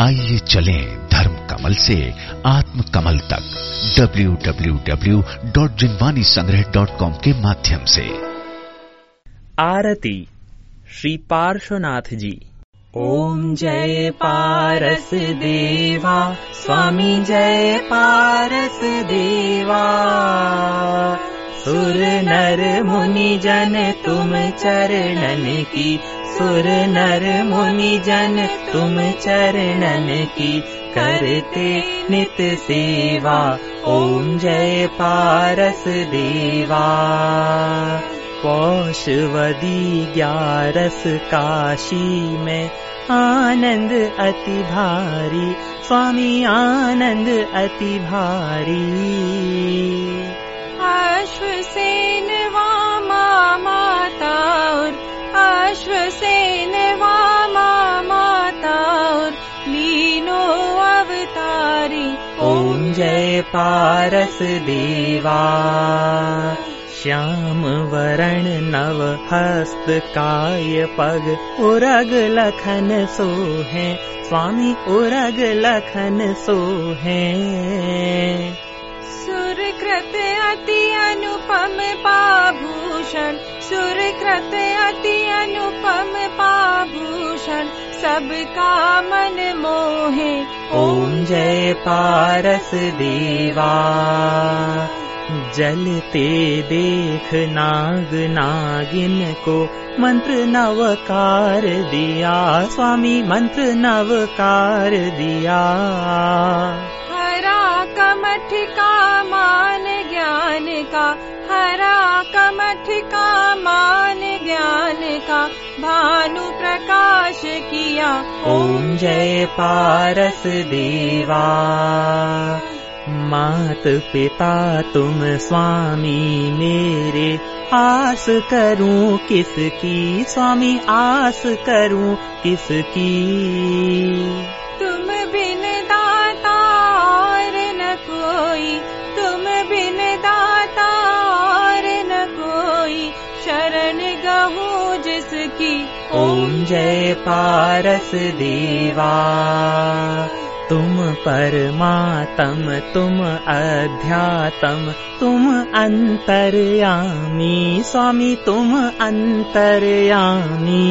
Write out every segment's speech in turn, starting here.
आइए चलें धर्म कमल से आत्म कमल तक www.jinwanisangrah.com के माध्यम से। आरती श्री पार्श्वनाथ जी ओम जय पारस देवा स्वामी जय पारस देवा सुर नर मुनि जन तुम चरणन की सुर नर मुनि जन तुम चरणन की करते नित सेवा। ओम जय पारस देवा। पौषवदी ग्यारस काशी में आनंद अति भारी स्वामी आनंद अति भारी। अश्वसेन माता अश्वसेन जय पारस देवा श्याम वरण नव हस्त काय पग उरग लखन सोहे। स्वामी उरग लखन सोहे। सुरकृत अति अनुपम पाभूषण। सुरकृत अति अनुपम पाभूषण। सबका मन मोहे ॐ जय पारस देवा जलते देख नाग नागिन को मंत्र नवकार दिया। स्वामी मंत्र नवकार दिया। हरा कमठ का मान ज्ञान का। हरा कमठ का मान ज्ञान का भानु प्रकाश किया। ॐ जय पारस देवा। मात पिता तुम स्वामी मेरे आस करूं किसकी? स्वामी आस करूं किसकी जिसकी ॐ जय पारस देवा। तुम परमातम तुम अध्यातम तुम अंतर्यामी। स्वामी तुम अंतर्यामी।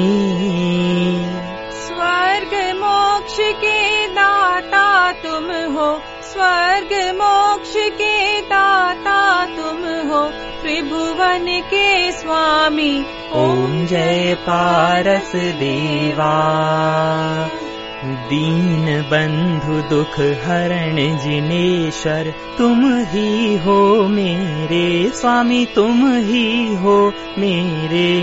स्वर्ग मोक्ष के दाता तुम हो। स्वर्ग मोक्ष के दाता त्रिभुवन के स्वामी। ॐ जय पारस देवा। दीन बंधु दुख हरण जिनेश्वर तुम ही हो मेरे। स्वामी तुम ही हो मेरे।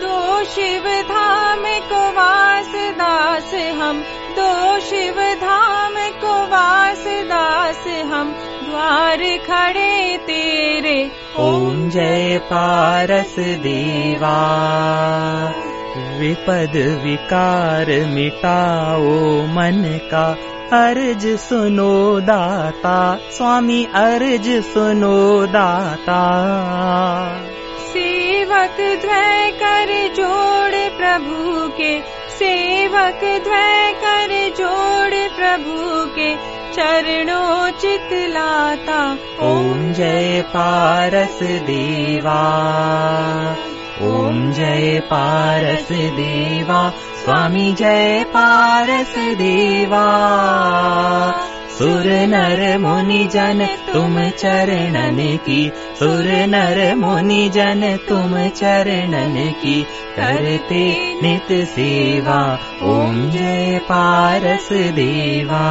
दो शिव धाम को वास दास हम दो शिव धाम को वास दास हम द्वार खड़े तेरे। ओम जय पारस देवा। विपद विकार मिटाओ मन का। अर्ज़ सुनो दाता। स्वामी अर्ज़ सुनो दाता। सेवक द्वय कर जोड़ प्रभु के। सेवक द्वय कर जोड़ प्रभु के। चरणों चितलाता ॐ जय पारस देवा। ॐ जय पारस देवा। स्वामी जय पारस देवा सुर नर मुनि जन तुम चरणन की। सुर नर मुनि जन तुम चरणन की। करते नित सेवा ॐ जय पारस देवा